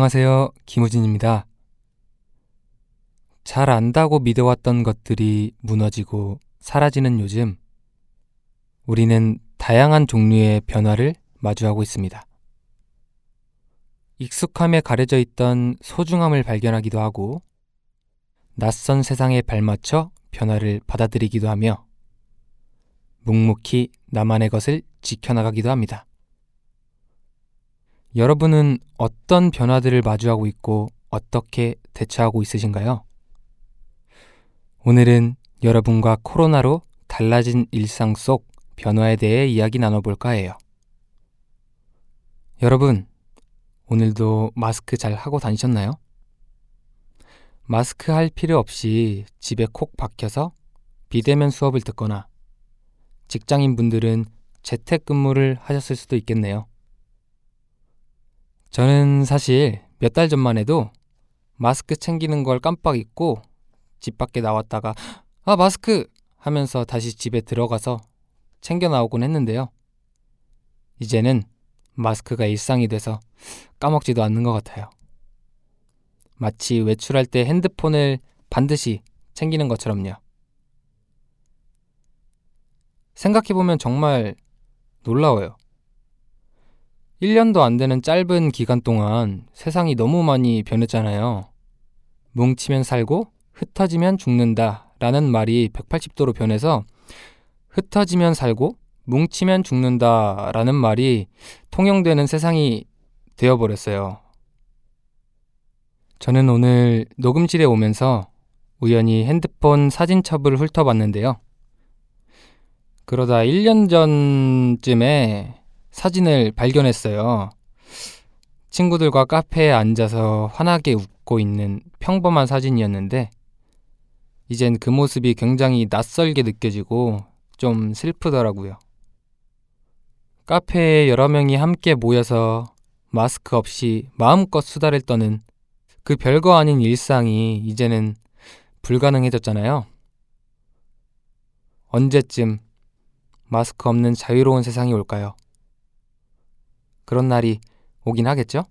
안녕하세요. 김우진입니다. 잘 안다고 믿어왔던 것들이 무너지고 사라지는 요즘, 우리는 다양한 종류의 변화를 마주하고 있습니다. 익숙함에 가려져 있던 소중함을 발견하기도 하고, 낯선 세상에 발맞춰 변화를 받아들이기도 하며, 묵묵히 나만의 것을 지켜나가기도 합니다. 여러분은 어떤 변화들을 마주하고 있고 어떻게 대처하고 있으신가요? 오늘은 여러분과 코로나로 달라진 일상 속 변화에 대해 이야기 나눠볼까 해요. 여러분, 오늘도 마스크 잘 하고 다니셨나요? 마스크 할 필요 없이 집에 콕 박혀서 비대면 수업을 듣거나 직장인 분들은 재택근무를 하셨을 수도 있겠네요. 저는 사실 몇 달 전만 해도 마스크 챙기는 걸 깜빡 잊고 집 밖에 나왔다가 아, 마스크! 하면서 다시 집에 들어가서 챙겨 나오곤 했는데요. 이제는 마스크가 일상이 돼서 까먹지도 않는 것 같아요. 마치 외출할 때 핸드폰을 반드시 챙기는 것처럼요. 생각해보면 정말 놀라워요. 1년도 안 되는 짧은 기간 동안 세상이 너무 많이 변했잖아요. 뭉치면 살고 흩어지면 죽는다 라는 말이 180도로 변해서 흩어지면 살고 뭉치면 죽는다 라는 말이 통용되는 세상이 되어버렸어요. 저는 오늘 녹음실에 오면서 우연히 핸드폰 사진첩을 훑어봤는데요. 그러다 1년 전쯤에 사진을 발견했어요. 친구들과 카페에 앉아서 환하게 웃고 있는 평범한 사진이었는데, 이젠 그 모습이 굉장히 낯설게 느껴지고 좀 슬프더라고요. 카페에 여러 명이 함께 모여서 마스크 없이 마음껏 수다를 떠는 그 별거 아닌 일상이 이제는 불가능해졌잖아요. 언제쯤 마스크 없는 자유로운 세상이 올까요? 그런 날이 오긴 하겠죠?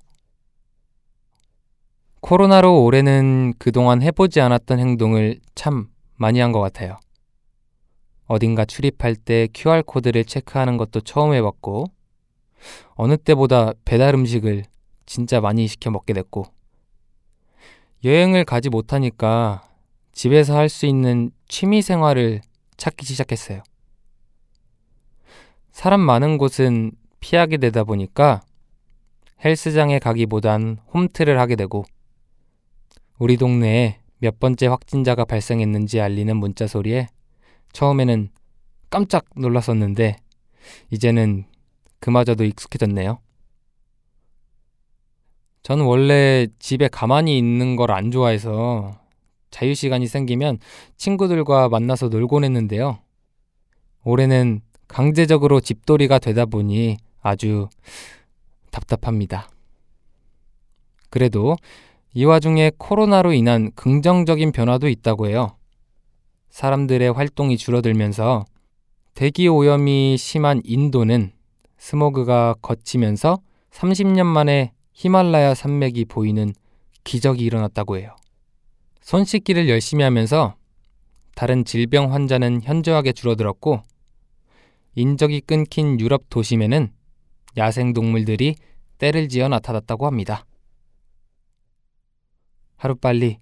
코로나로 올해는 그동안 해보지 않았던 행동을 참 많이 한 것 같아요. 어딘가 출입할 때 QR코드를 체크하는 것도 처음 해봤고, 어느 때보다 배달 음식을 진짜 많이 시켜 먹게 됐고, 여행을 가지 못하니까 집에서 할 수 있는 취미 생활을 찾기 시작했어요. 사람 많은 곳은 피하게 되다 보니까 헬스장에 가기보단 홈트를 하게 되고 우리 동네에 몇 번째 확진자가 발생했는지 알리는 문자 소리에 처음에는 깜짝 놀랐었는데 이제는 그마저도 익숙해졌네요. 저는 원래 집에 가만히 있는 걸 안 좋아해서 자유시간이 생기면 친구들과 만나서 놀곤 했는데요. 올해는 강제적으로 집돌이가 되다 보니 아주 답답합니다. 그래도 이 와중에 코로나로 인한 긍정적인 변화도 있다고 해요. 사람들의 활동이 줄어들면서 대기 오염이 심한 인도는 스모그가 걷히면서 30년 만에 히말라야 산맥이 보이는 기적이 일어났다고 해요. 손 씻기를 열심히 하면서 다른 질병 환자는 현저하게 줄어들었고 인적이 끊긴 유럽 도심에는 야생 동물들이 때를 지어 나타났다고 합니다. 하루빨리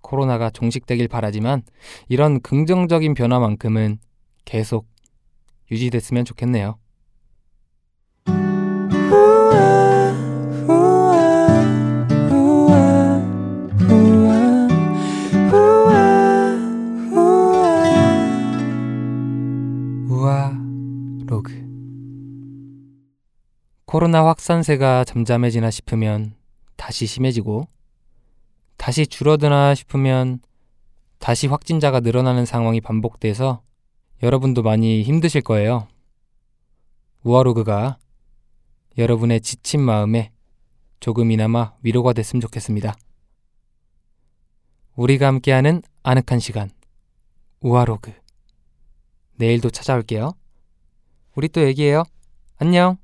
코로나가 종식되길 바라지만 이런 긍정적인 변화만큼은 계속 유지됐으면 좋겠네요. 코로나 확산세가 잠잠해지나 싶으면 다시 심해지고 다시 줄어드나 싶으면 다시 확진자가 늘어나는 상황이 반복돼서 여러분도 많이 힘드실 거예요. 우아로그가 여러분의 지친 마음에 조금이나마 위로가 됐으면 좋겠습니다. 우리가 함께하는 아늑한 시간 우아로그 내일도 찾아올게요. 우리 또 얘기해요. 안녕.